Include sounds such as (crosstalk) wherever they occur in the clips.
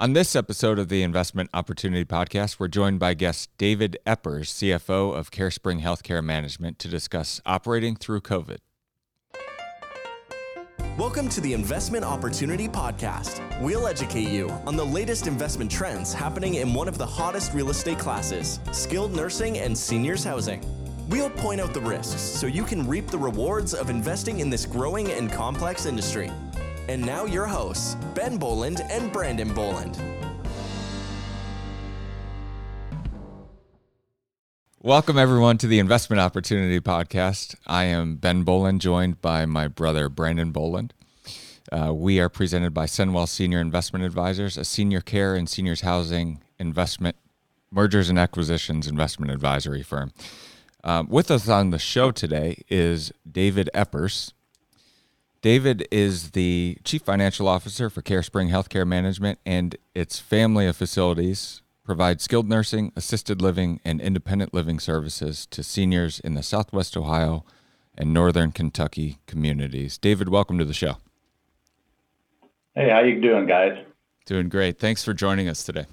On this episode of the Investment Opportunity Podcast, we're joined by guest David Eppers, CFO of CareSpring Healthcare Management, to discuss operating through COVID. Welcome to the Investment Opportunity Podcast. We'll educate you on the latest investment trends happening in one of the hottest real estate classes skilled nursing and seniors housing. We'll point out the risks so you can reap the rewards of investing in this growing and complex industry. And now, your hosts, Ben Bohland and Brandon Bohland. Welcome, everyone, to the Investment Opportunity Podcast. I am Ben Bohland, joined by my brother, Brandon Bohland. Uh, we are presented by Senwell Senior Investment Advisors, a senior care and seniors housing investment mergers and acquisitions investment advisory firm. Um, with us on the show today is David Eppers. David is the Chief Financial Officer for CareSpring Healthcare Management and its family of facilities provide skilled nursing, assisted living, and independent living services to seniors in the Southwest Ohio and Northern Kentucky communities. David, welcome to the show. Hey, how you doing, guys? Doing great. Thanks for joining us today.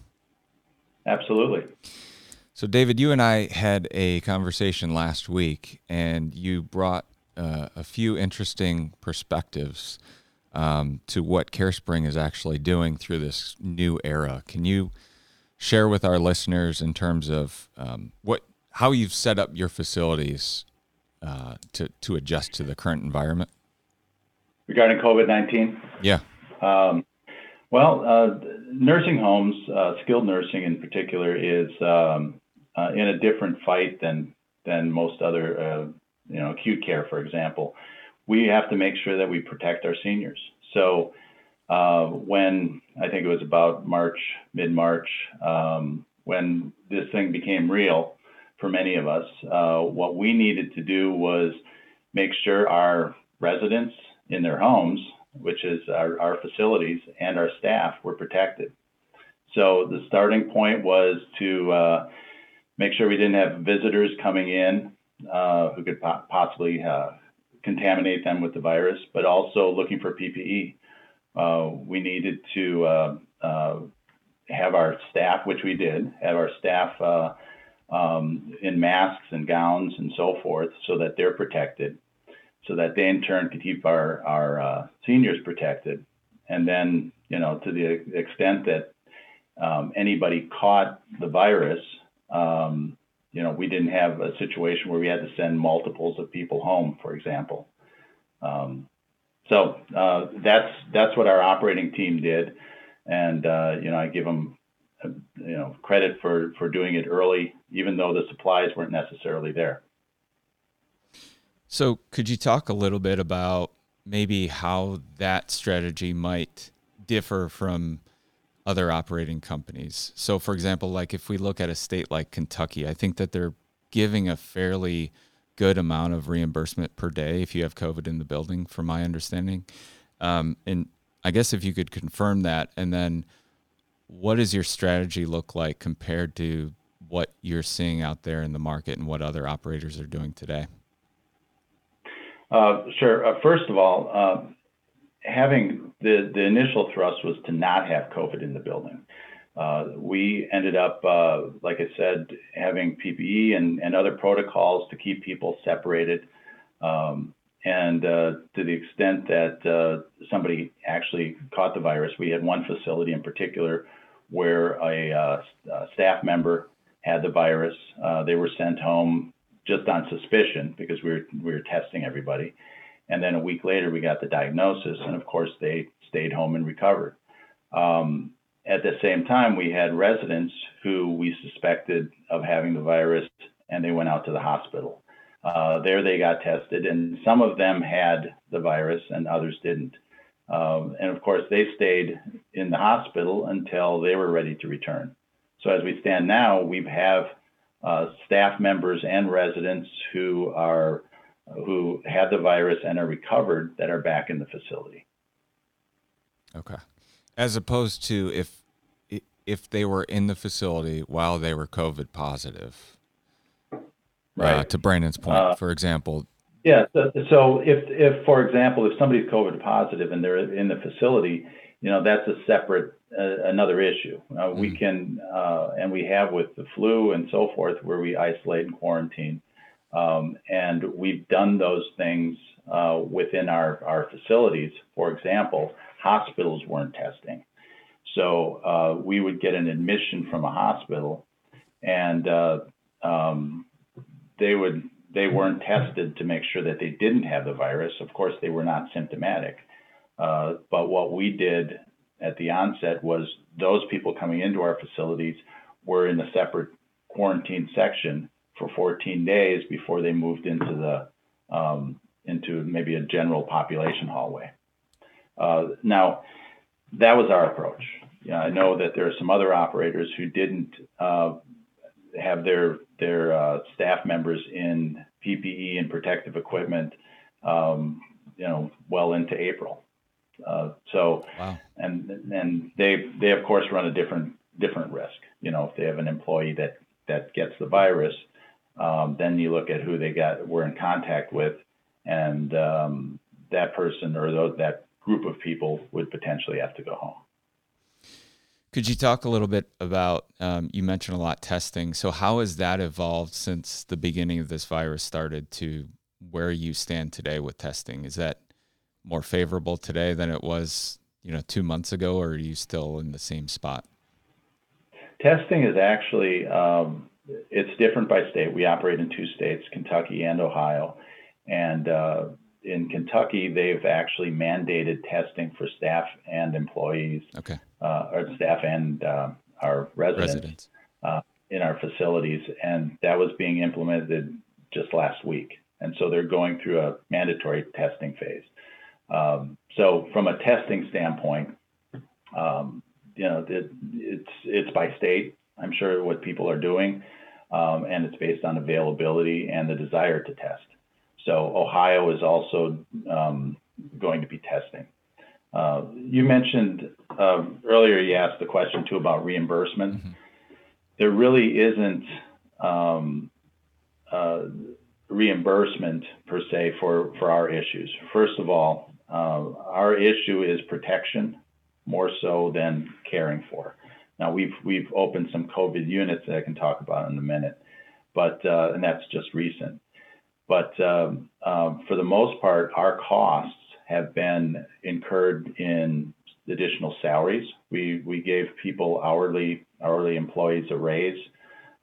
Absolutely. So, David, you and I had a conversation last week, and you brought uh, a few interesting perspectives um, to what CareSpring is actually doing through this new era. Can you share with our listeners in terms of um, what how you've set up your facilities uh, to to adjust to the current environment regarding COVID nineteen? Yeah. Um, well, uh, nursing homes, uh, skilled nursing in particular, is um, uh, in a different fight than than most other uh, you know, acute care, for example, we have to make sure that we protect our seniors. So uh, when I think it was about March, mid March, um, when this thing became real for many of us, uh, what we needed to do was make sure our residents in their homes, which is our, our facilities, and our staff were protected. So the starting point was to uh, make sure we didn't have visitors coming in uh, who could po- possibly uh, contaminate them with the virus, but also looking for PPE. Uh, we needed to uh, uh, have our staff, which we did, have our staff um, in masks and gowns and so forth, so that they're protected, so that they in turn could keep our our seniors protected, and then you know to the extent that um, anybody caught the virus. Um, you know, we didn't have a situation where we had to send multiples of people home, for example. Um, so uh, that's that's what our operating team did, and uh, you know, I give them uh, you know credit for for doing it early, even though the supplies weren't necessarily there. So, could you talk a little bit about maybe how that strategy might differ from other operating companies. So, for example, like if we look at a state like Kentucky, I think that they're giving a fairly good amount of reimbursement per day if you have COVID in the building, from my understanding. Um, and I guess if you could confirm that, and then what does your strategy look like compared to what you're seeing out there in the market and what other operators are doing today? Uh, sure. Uh, first of all, uh, having the, the initial thrust was to not have COVID in the building. Uh, we ended up, uh, like I said, having PPE and, and other protocols to keep people separated. Um, and uh, to the extent that uh, somebody actually caught the virus, we had one facility in particular where a, uh, a staff member had the virus. Uh, they were sent home just on suspicion because we were, we were testing everybody. And then a week later, we got the diagnosis, and of course, they stayed home and recovered. Um, at the same time, we had residents who we suspected of having the virus, and they went out to the hospital. Uh, there, they got tested, and some of them had the virus, and others didn't. Um, and of course, they stayed in the hospital until they were ready to return. So as we stand now, we have uh, staff members and residents who are who had the virus and are recovered that are back in the facility. Okay. As opposed to if if they were in the facility while they were COVID positive. Uh, right. Uh, to Brandon's point, uh, for example. Yeah. So, so, if if for example, if somebody's COVID positive and they're in the facility, you know that's a separate a, another issue. Uh, mm. We can, uh, and we have with the flu and so forth, where we isolate and quarantine. Um, and we've done those things uh, within our, our facilities. For example, hospitals weren't testing. So uh, we would get an admission from a hospital, and uh, um, they would they weren't tested to make sure that they didn't have the virus. Of course, they were not symptomatic. Uh, but what we did at the onset was those people coming into our facilities were in a separate quarantine section for 14 days before they moved into the um, into maybe a general population hallway. Uh, now, that was our approach. Yeah, I know that there are some other operators who didn't uh, have their their uh, staff members in PPE and protective equipment, um, you know, well into April. Uh, so, wow. and and they they of course run a different different risk. You know, if they have an employee that that gets the virus, um, then you look at who they got were in contact with, and um, that person or those, that group of people would potentially have to go home. Could you talk a little bit about? Um, you mentioned a lot testing. So how has that evolved since the beginning of this virus started to where you stand today with testing? Is that more favorable today than it was, you know, two months ago, or are you still in the same spot? Testing is actually um, it's different by state. We operate in two states, Kentucky and Ohio, and uh, in Kentucky, they've actually mandated testing for staff and employees, okay, uh, or staff and uh, our residents, residents. Uh, in our facilities, and that was being implemented just last week. And so they're going through a mandatory testing phase. Um, so from a testing standpoint, um, you know, it, it's it's by state. I'm sure what people are doing, um, and it's based on availability and the desire to test. So Ohio is also um, going to be testing. Uh, you mentioned uh, earlier, you asked the question too about reimbursement. Mm-hmm. There really isn't um, uh, reimbursement per se for, for our issues. First of all, uh, our issue is protection more so than caring for. Now we've we've opened some COVID units that I can talk about in a minute, but uh, and that's just recent. But um, um, for the most part, our costs have been incurred in additional salaries. We we gave people hourly hourly employees a raise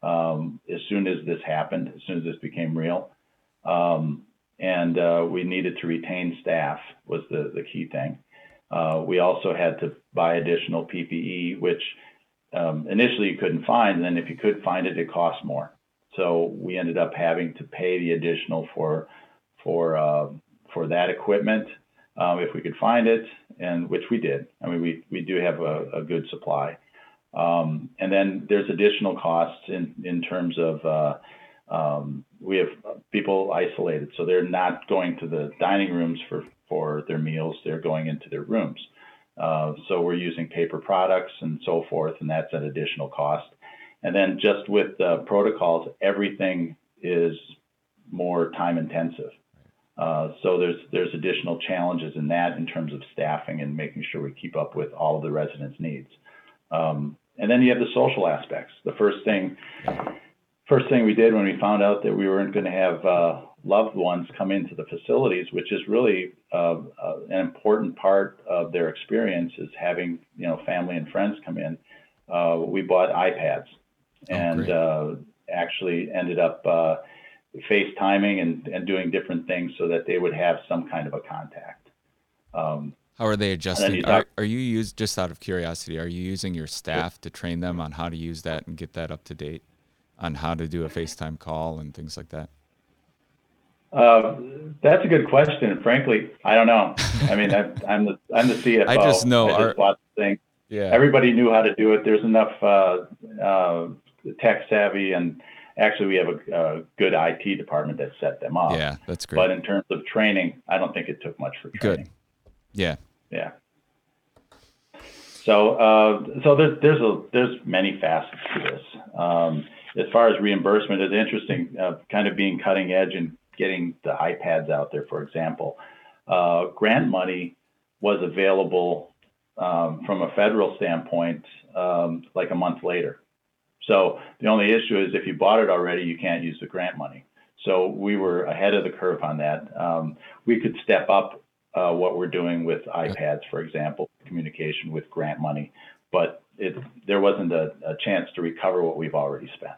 um, as soon as this happened, as soon as this became real. Um, and uh, we needed to retain staff was the, the key thing. Uh, we also had to buy additional PPE, which um, initially you couldn't find, and then if you could find it, it cost more. So we ended up having to pay the additional for for uh, for that equipment um, if we could find it, and which we did. I mean, we we do have a, a good supply. Um, and then there's additional costs in in terms of uh, um, we have people isolated, so they're not going to the dining rooms for, for their meals, they're going into their rooms. Uh, so we're using paper products and so forth, and that's an additional cost. And then just with protocols, everything is more time intensive. Uh, so there's there's additional challenges in that in terms of staffing and making sure we keep up with all of the residents' needs. Um, and then you have the social aspects. The first thing first thing we did when we found out that we weren't going to have uh, loved ones come into the facilities, which is really uh, uh, an important part of their experience, is having you know family and friends come in. Uh, we bought iPads oh, and uh, actually ended up uh, FaceTiming and, and doing different things so that they would have some kind of a contact. Um, how are they adjusting? Talk, are, are, you use just out of curiosity? Are you using your staff to train them on how to use that and get that up to date? on how to do a FaceTime call and things like that? Uh, that's a good question. Frankly, I don't know. I mean, I, am (laughs) the I'm the CFO. I just know. I just our, thing. Yeah. Everybody knew how to do it. There's enough uh, uh, tech savvy, and actually, we have a, a, good IT department that set them up. Yeah, that's great. But in terms of training, I don't think it took much for training. Good. Yeah. Yeah. So, uh, so there's there's a there's many facets to this. Um, as far as reimbursement, it's interesting, uh, kind of being cutting edge and getting the iPads out there, for example. Uh, grant money was available um, from a federal standpoint um, like a month later. So the only issue is if you bought it already, you can't use the grant money. So we were ahead of the curve on that. Um, we could step up uh, what we're doing with iPads, for example, communication with grant money, but it, there wasn't a, a chance to recover what we've already spent.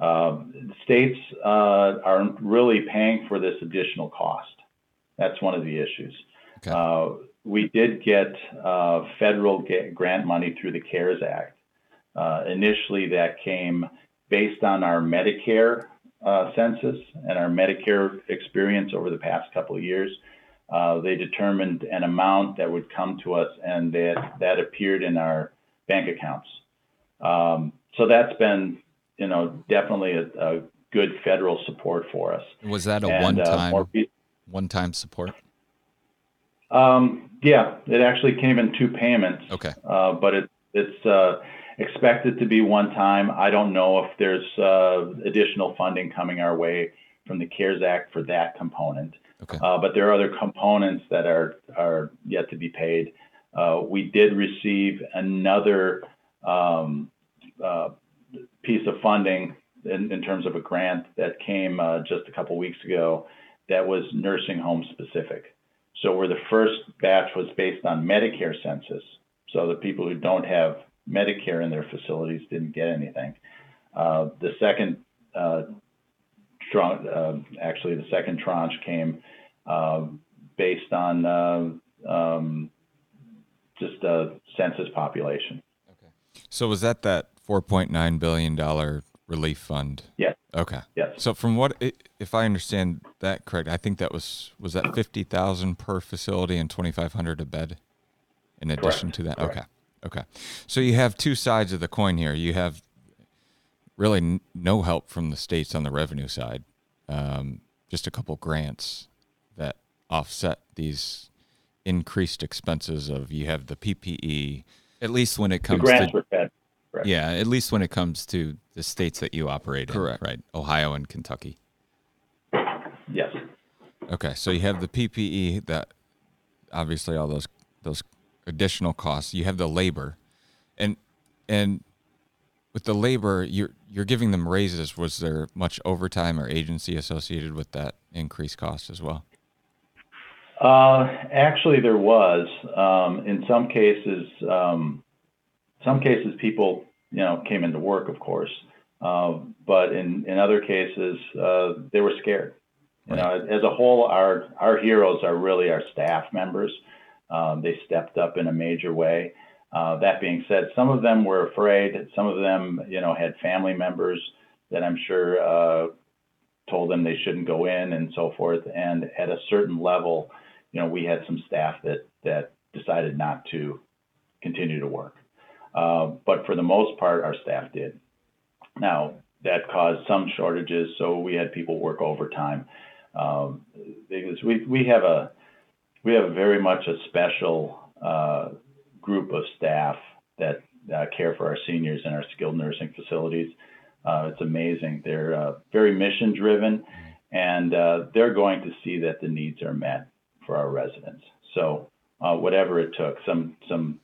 Um, states uh, are really paying for this additional cost. That's one of the issues. Okay. Uh, we did get uh, federal grant money through the CARES Act. Uh, initially, that came based on our Medicare uh, census and our Medicare experience over the past couple of years. Uh, they determined an amount that would come to us, and that that appeared in our bank accounts. Um, so that's been, you know, definitely a, a, good federal support for us. Was that a and, one-time uh, one-time support? Um, yeah, it actually came in two payments. Okay. Uh, but it, it's uh, expected to be one time. I don't know if there's uh, additional funding coming our way from the CARES Act for that component. Okay. Uh, but there are other components that are are yet to be paid. Uh, we did receive another um, uh, piece of funding in, in, terms of a grant that came just a couple weeks ago that was nursing home specific. So where the first batch was based on Medicare census, so the people who don't have Medicare in their facilities didn't get anything. Uh, the second, uh, uh, actually, the second tranche came uh, based on uh, um, just a census population. Okay. So was that that 4.9 billion dollar relief fund? Yes. Okay. Yes. So from what, if I understand that correct, I think that was was that fifty thousand per facility and twenty five hundred a bed, in addition correct. to that. Correct. Okay. Okay. So you have two sides of the coin here. You have really n- no help from the states on the revenue side. Um, just a couple grants that offset these increased expenses of you have the PPE. At least when it comes the grants to were fed. Correct. Yeah, at least when it comes to the states that you operate Correct. in, right? Ohio and Kentucky. Yes. Okay, so you have the PPE that obviously all those those additional costs. You have the labor, and and with the labor, you're you're giving them raises. Was there much overtime or agency associated with that increased cost as well? Uh, actually, there was. Um, in some cases, um, some cases people you know came into work, of course, uh, but in in other cases uh, they were scared. You right. know, as a whole, our our heroes are really our staff members. Um, they stepped up in a major way. Uh, that being said, some of them were afraid. Some of them, you know, had family members that I'm sure uh, told them they shouldn't go in and so forth. And at a certain level, you know, we had some staff that that decided not to continue to work. Uh, but for the most part, our staff did. Now, that caused some shortages, so we had people work overtime. Um, because we, we have a we have very much a special uh, group of staff that uh, care for our seniors in our skilled nursing facilities. Uh, it's amazing. They're uh, very mission driven, and uh, they're going to see that the needs are met for our residents. So whatever it took, some some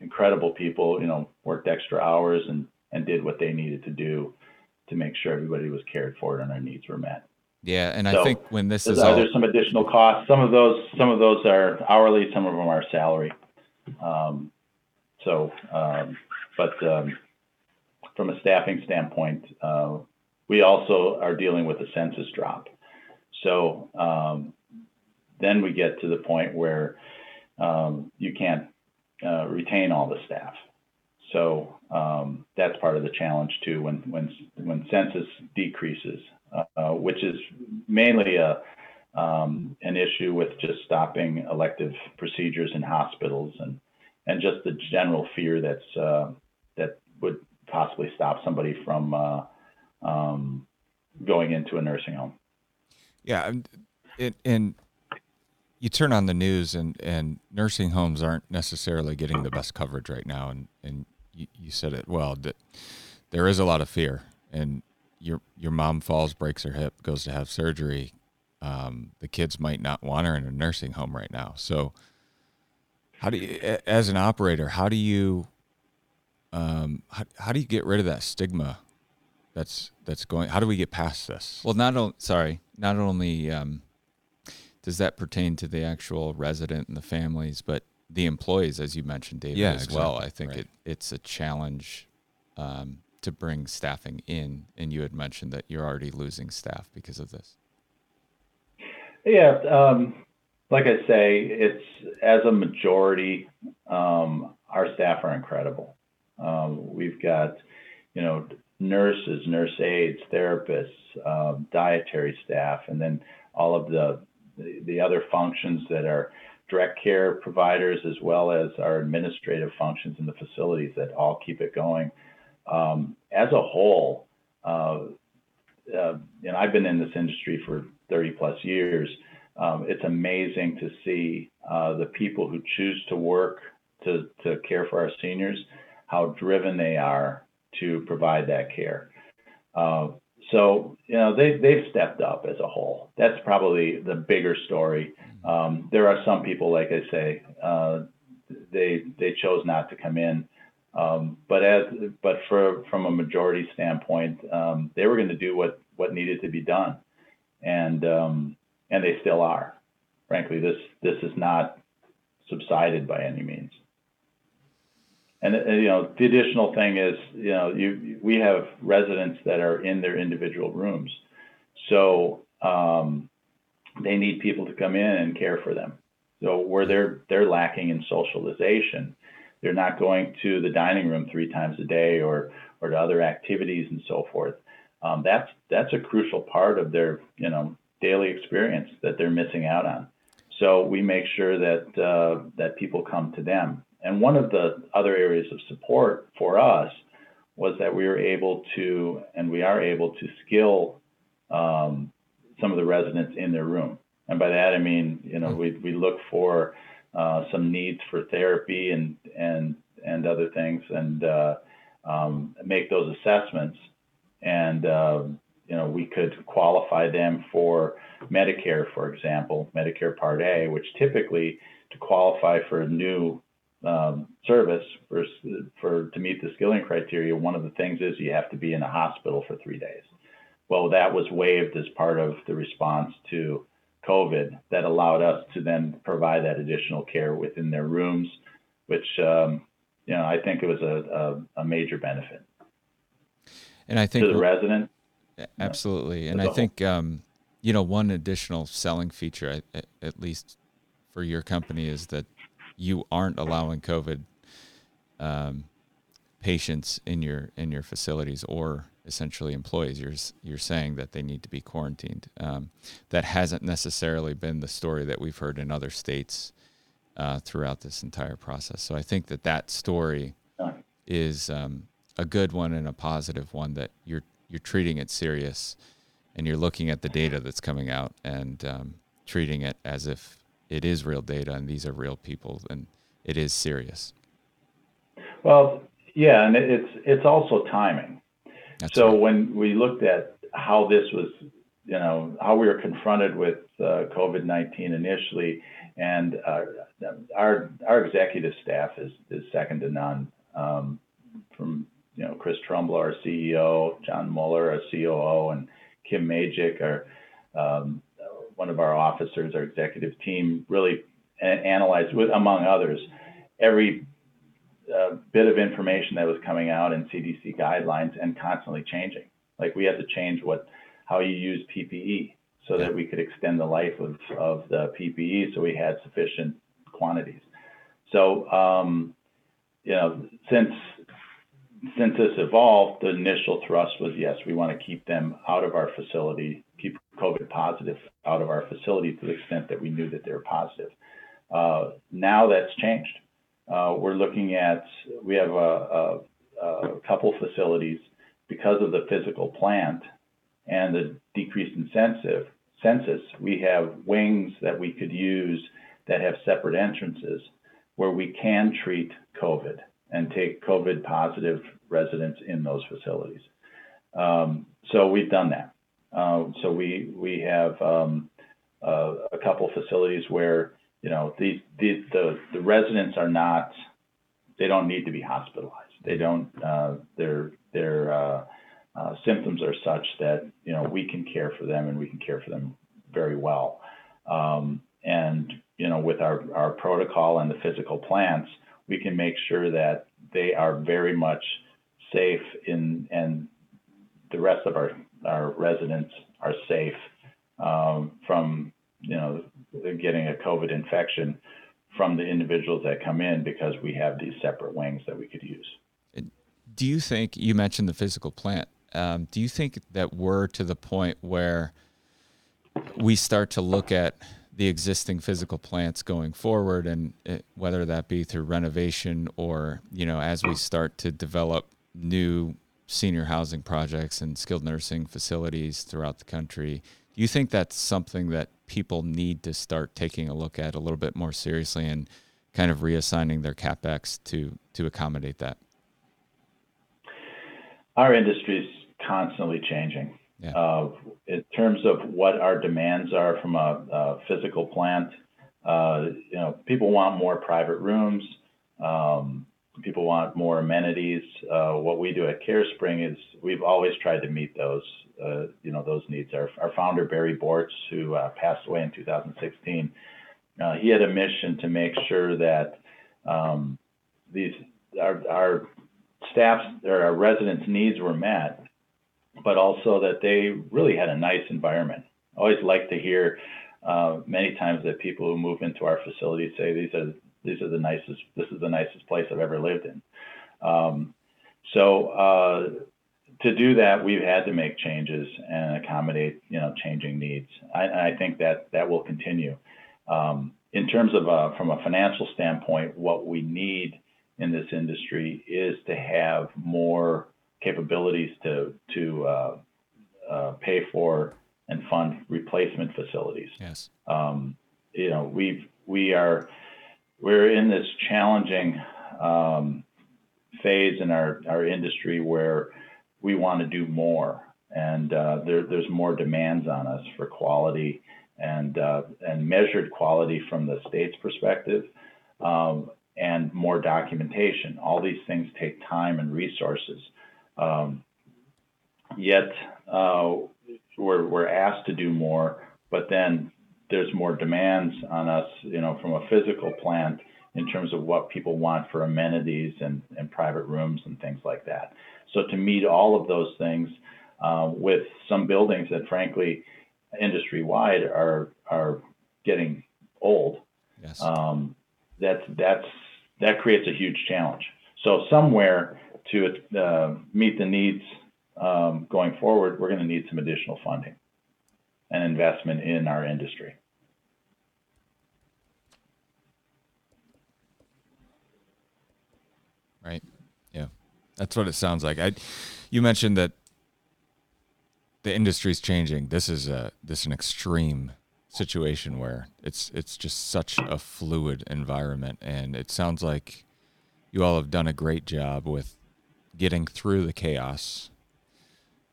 incredible people, you know, worked extra hours and, and did what they needed to do to make sure everybody was cared for and our needs were met. Yeah, and so, I think when this is all... there's some additional costs. Some of those some of those are hourly, some of them are salary. Um, so, um, but um, from a staffing standpoint, uh, we also are dealing with a census drop. So um, then we get to the point where um, you can't uh, retain all the staff. So um, that's part of the challenge too. When when when census decreases, uh, which is mainly a um, an issue with just stopping elective procedures in hospitals and and just the general fear that's uh, that would possibly stop somebody from uh, um, going into a nursing home. Yeah, it, and you turn on the news and, and nursing homes aren't necessarily getting the best coverage right now. And, and you, you said it well that there is a lot of fear and your, your mom falls, breaks her hip, goes to have surgery. Um, the kids might not want her in a nursing home right now. So How do you, as an operator, how do you, um, how, how do you get rid of that stigma that's that's going? How do we get past this? Well, not only sorry, not only um, does that pertain to the actual resident and the families, but the employees, as you mentioned, David, Yeah, as well. I think Right. it, it's a challenge um, to bring staffing in, and you had mentioned that you're already losing staff because of this. Yeah, um, like I say, it's as a majority, um, our staff are incredible. Um, we've got, you know, nurses, nurse aides, therapists, um, dietary staff, and then all of the, the the other functions that are direct care providers, as well as our administrative functions in the facilities that all keep it going. Um, as a whole, uh, uh, and I've been in this industry for 30 plus years. Um, it's amazing to see uh, the people who choose to work to, to care for our seniors, how driven they are to provide that care. So, you know, they, they've stepped up as a whole. That's probably the bigger story. Um, there are some people, like I say, uh, they, they chose not to come in. Um, but as but for from a majority standpoint, um, they were going to do what what needed to be done, and um, and they still are. Frankly, this this is not subsided by any means. And, uh, you know, the additional thing is, you know, you we have residents that are in their individual rooms, so um, they need people to come in and care for them. So where they're they're lacking in socialization, they're not going to the dining room three times a day or or to other activities and so forth. Um, that's that's a crucial part of their you know daily experience that they're missing out on. So we make sure that uh, that people come to them. And one of the other areas of support for us was that we were able to, and we are able to skill um, some of the residents in their room. And by that I mean, you know, we, we look for uh, some needs for therapy and and and other things, and uh, um, make those assessments. And uh, you know, we could qualify them for Medicare, for example, Medicare Part A, which typically to qualify for a new um, service for, for to meet the skilling criteria, one of the things is you have to be in a hospital for three days. Well, that was waived as part of the response to COVID that allowed us to then provide that additional care within their rooms, which um, you know I think it was a, a, a major benefit And I think to the resident. Absolutely, and I think um, you know one additional selling feature, at, at- at least for your company, is that you aren't allowing COVID um, patients in your in your facilities or essentially employees. You're you're saying that they need to be quarantined. Um, that hasn't necessarily been the story that we've heard in other states uh, throughout this entire process. So I think that that story is um, a good one and a positive one that you're you're treating it serious and you're looking at the data that's coming out and um, treating it as if it is real data and these are real people and it is serious. Well, yeah, and it's it's also timing. That's so right. when we looked at how this was, you know, how we were confronted with uh, COVID nineteen initially, and uh, our our executive staff is is second to none. Um, from you know Chris Trumbull, our CEO, John Mueller, our COO, and Kim Majic, our um, one of our officers, our executive team, really analyzed, with among others, every uh, bit of information that was coming out in CDC guidelines and constantly changing. Like we had to change what how you use PPE so that we could extend the life of, of the PPE so we had sufficient quantities. So um, you know, since since this evolved, the initial thrust was yes, we want to keep them out of our facility, keep COVID positive out of our facility to the extent that we knew that they were positive. Uh, now that's changed. Uh, we're looking at, we have a, a, a couple facilities because of the physical plant and the decreased incentive, census, we have wings that we could use that have separate entrances where we can treat COVID and take COVID positive residents in those facilities. Um, so we've done that. Uh, so we we have um, uh, a couple facilities where you know, these the the residents are not, they don't need to be hospitalized. They don't. Uh, their their uh, uh, symptoms are such that you know we can care for them and we can care for them very well. Um, and you know, with our our protocol and the physical plants, we can make sure that they are very much safe in and the rest of our our residents are safe um, from you know getting a COVID infection from the individuals that come in because we have these separate wings that we could use. Do you think you mentioned the physical plant? Um, do you think that we're to the point where we start to look at the existing physical plants going forward, and it, whether that be through renovation or you know as we start to develop new senior housing projects and skilled nursing facilities throughout the country, do you think that's something that people need to start taking a look at a little bit more seriously and kind of reassigning their capex to to accommodate that? Our industry is constantly changing. Yeah. Uh, in terms of what our demands are from a, a physical plant, uh, you know, people want more private rooms. Um, people want more amenities. Uh, what we do at CareSpring is we've always tried to meet those, uh, you know, those needs. Our, our founder Barry Bortz, who uh, passed away in 2016, uh, he had a mission to make sure that um, these our, our staff's or our residents' needs were met, but also that they really had a nice environment. I always like to hear uh, many times that people who move into our facility say these are these are the nicest this is the nicest place I've ever lived in. Um, so uh, to do that, we've had to make changes and accommodate you know changing needs. I, I think that that will continue. Um, in terms of uh, from a financial standpoint, what we need in this industry is to have more capabilities to to uh, uh, pay for and fund replacement facilities. Yes. Um, you know, we've we are we're in this challenging um, phase in our our industry where we want to do more, and uh, there, there's more demands on us for quality and uh, and measured quality from the state's perspective. Um, and more documentation. All these things take time and resources. Um, yet uh, we're, we're asked to do more, but then there's more demands on us, you know, from a physical plant in terms of what people want for amenities and, and private rooms and things like that. So to meet all of those things uh, with some buildings that frankly industry wide are are getting old. Yes. Um, that's that's that creates a huge challenge. So somewhere to uh, meet the needs um, going forward, we're going to need some additional funding and investment in our industry. Right. Yeah, that's what it sounds like. I, you mentioned that the industry's changing. This is a this is an extreme situation where it's it's just such a fluid environment and it sounds like you all have done a great job with getting through the chaos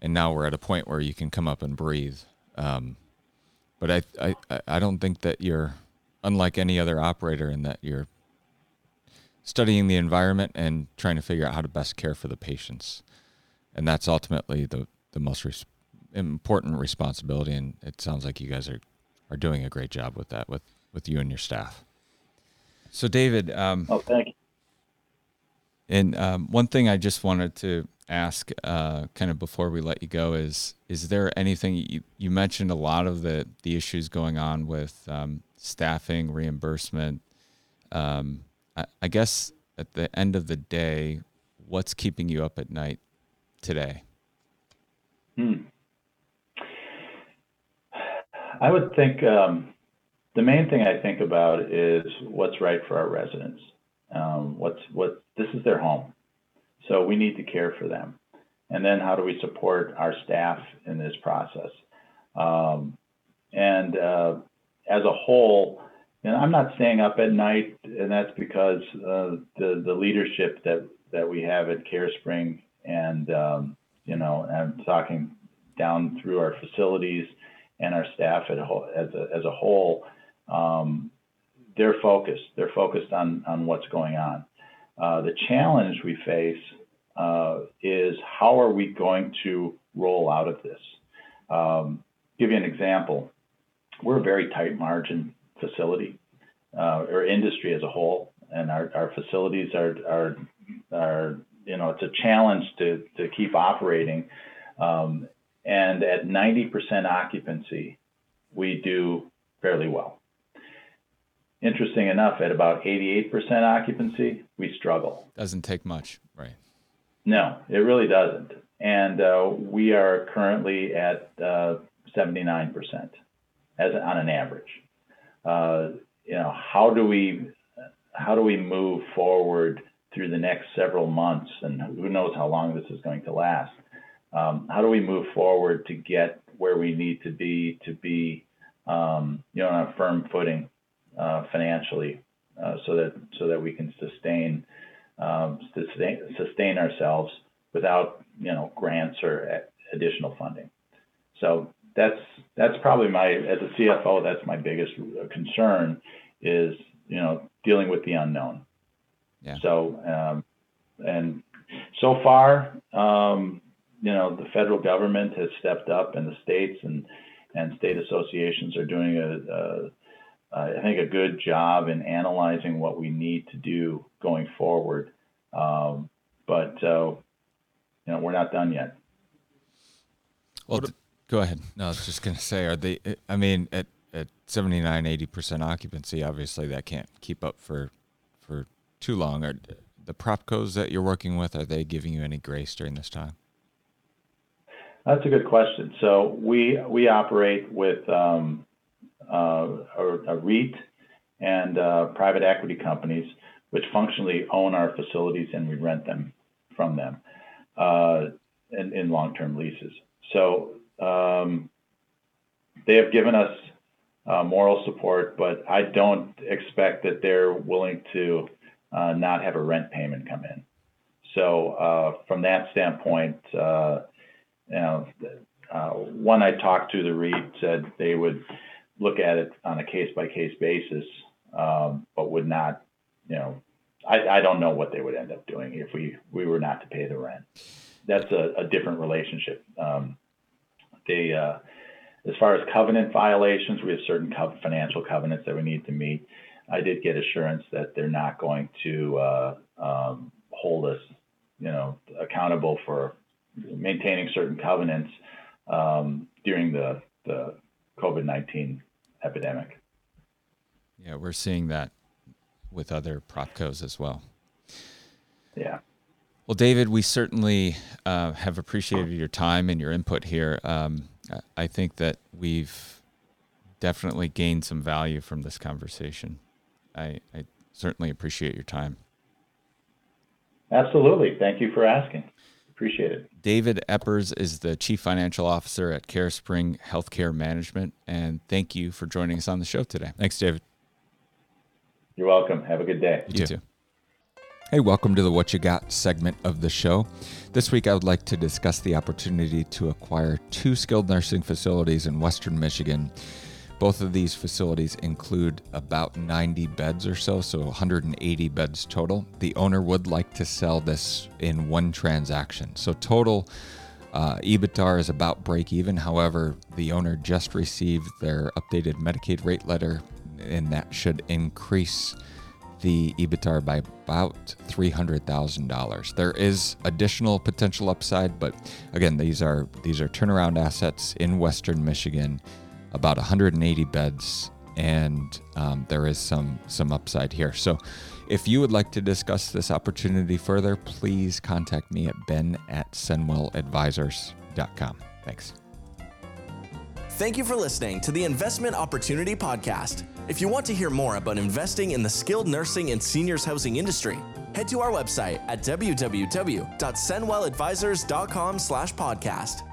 and now we're at a point where you can come up and breathe um, but I, I i don't think that you're unlike any other operator in that you're studying the environment and trying to figure out how to best care for the patients and that's ultimately the the most res- important responsibility and it sounds like you guys are are doing a great job with that with with you and your staff. So, David. Um, oh, thank you. And um, one thing I just wanted to ask, uh, kind of before we let you go, is is there anything you, you mentioned a lot of the the issues going on with um, staffing, reimbursement. Um, I, I guess at the end of the day, what's keeping you up at night today? Hmm. I would think um, the main thing I think about is what's right for our residents. Um, what's what this is their home, so we need to care for them. And then how do we support our staff in this process? Um, and uh, as a whole, and I'm not staying up at night, and that's because uh, the the leadership that that we have at CareSpring, and um, you know, I'm talking down through our facilities and our staff at as a, as a whole, um, they're focused. They're focused on on what's going on. Uh, the challenge we face uh, is how are we going to roll out of this? Um, give you an example. We're a very tight margin facility, uh, or industry as a whole, and our, our facilities are, are are you know it's a challenge to to keep operating. Um, and at 90% occupancy, we do fairly well. Interesting enough, at about 88% occupancy, we struggle. Doesn't take much, right? No, it really doesn't. And uh, we are currently at uh, 79% as on an average. Uh, you know, how do we how do we move forward through the next several months, and who knows how long this is going to last? Um, how do we move forward to get where we need to be to be, um, you know, on a firm footing uh, financially, uh, so that so that we can sustain um, sustain sustain ourselves without you know grants or additional funding. So that's that's probably my as a CFO that's my biggest concern is you know dealing with the unknown. Yeah. So um, and so far, um, you know, the federal government has stepped up, and the states and and state associations are doing a, a I think a good job in analyzing what we need to do going forward. Um, but uh, you know, we're not done yet. Well, go ahead. No, I was just going to say, are they? I mean, at at 79, 80 percent occupancy, obviously that can't keep up for for too long. Are the propcos that you're working with are they giving you any grace during this time? That's a good question. So we we operate with um, uh, a, a, REIT and uh, private equity companies, which functionally own our facilities and we rent them from them uh, in, in long-term leases. So um, they have given us uh, moral support, but I don't expect that they're willing to uh, not have a rent payment come in. So uh, from that standpoint, you know, one I talked to the REIT said they would look at it on a case by case basis, um, but would not, you know, I, I don't know what they would end up doing if we, we were not to pay the rent. That's a, a different relationship. Um, they, uh, as far as covenant violations, we have certain co- financial covenants that we need to meet. I did get assurance that they're not going to uh, um, hold us, you know, accountable for maintaining certain covenants um, during the the COVID nineteen epidemic. Yeah, we're seeing that with other propcos as well. Yeah. Well, David, we certainly uh, have appreciated your time and your input here. Um, I think that we've definitely gained some value from this conversation. I, I certainly appreciate your time. Absolutely. Thank you for asking. Appreciate it. David Eppers is the Chief Financial Officer at CareSpring Healthcare Management. And thank you for joining us on the show today. Thanks, David. You're welcome. Have a good day. You, you too. too. Hey, welcome to the What You Got segment of the show. This week, I would like to discuss the opportunity to acquire two skilled nursing facilities in Western Michigan both of these facilities include about 90 beds or so, so 180 beds total. The owner would like to sell this in one transaction. So, total uh, EBITDA is about break even. However, the owner just received their updated Medicaid rate letter, and that should increase the EBITDA by about $300,000. There is additional potential upside, but again, these are these are turnaround assets in Western Michigan about 180 beds, and um, there is some some upside here. So, if you would like to discuss this opportunity further, please contact me at ben at senwelladvisors.com. Thanks. Thank you for listening to the Investment Opportunity Podcast. If you want to hear more about investing in the skilled nursing and seniors housing industry, head to our website at www.senwelladvisors.com slash podcast.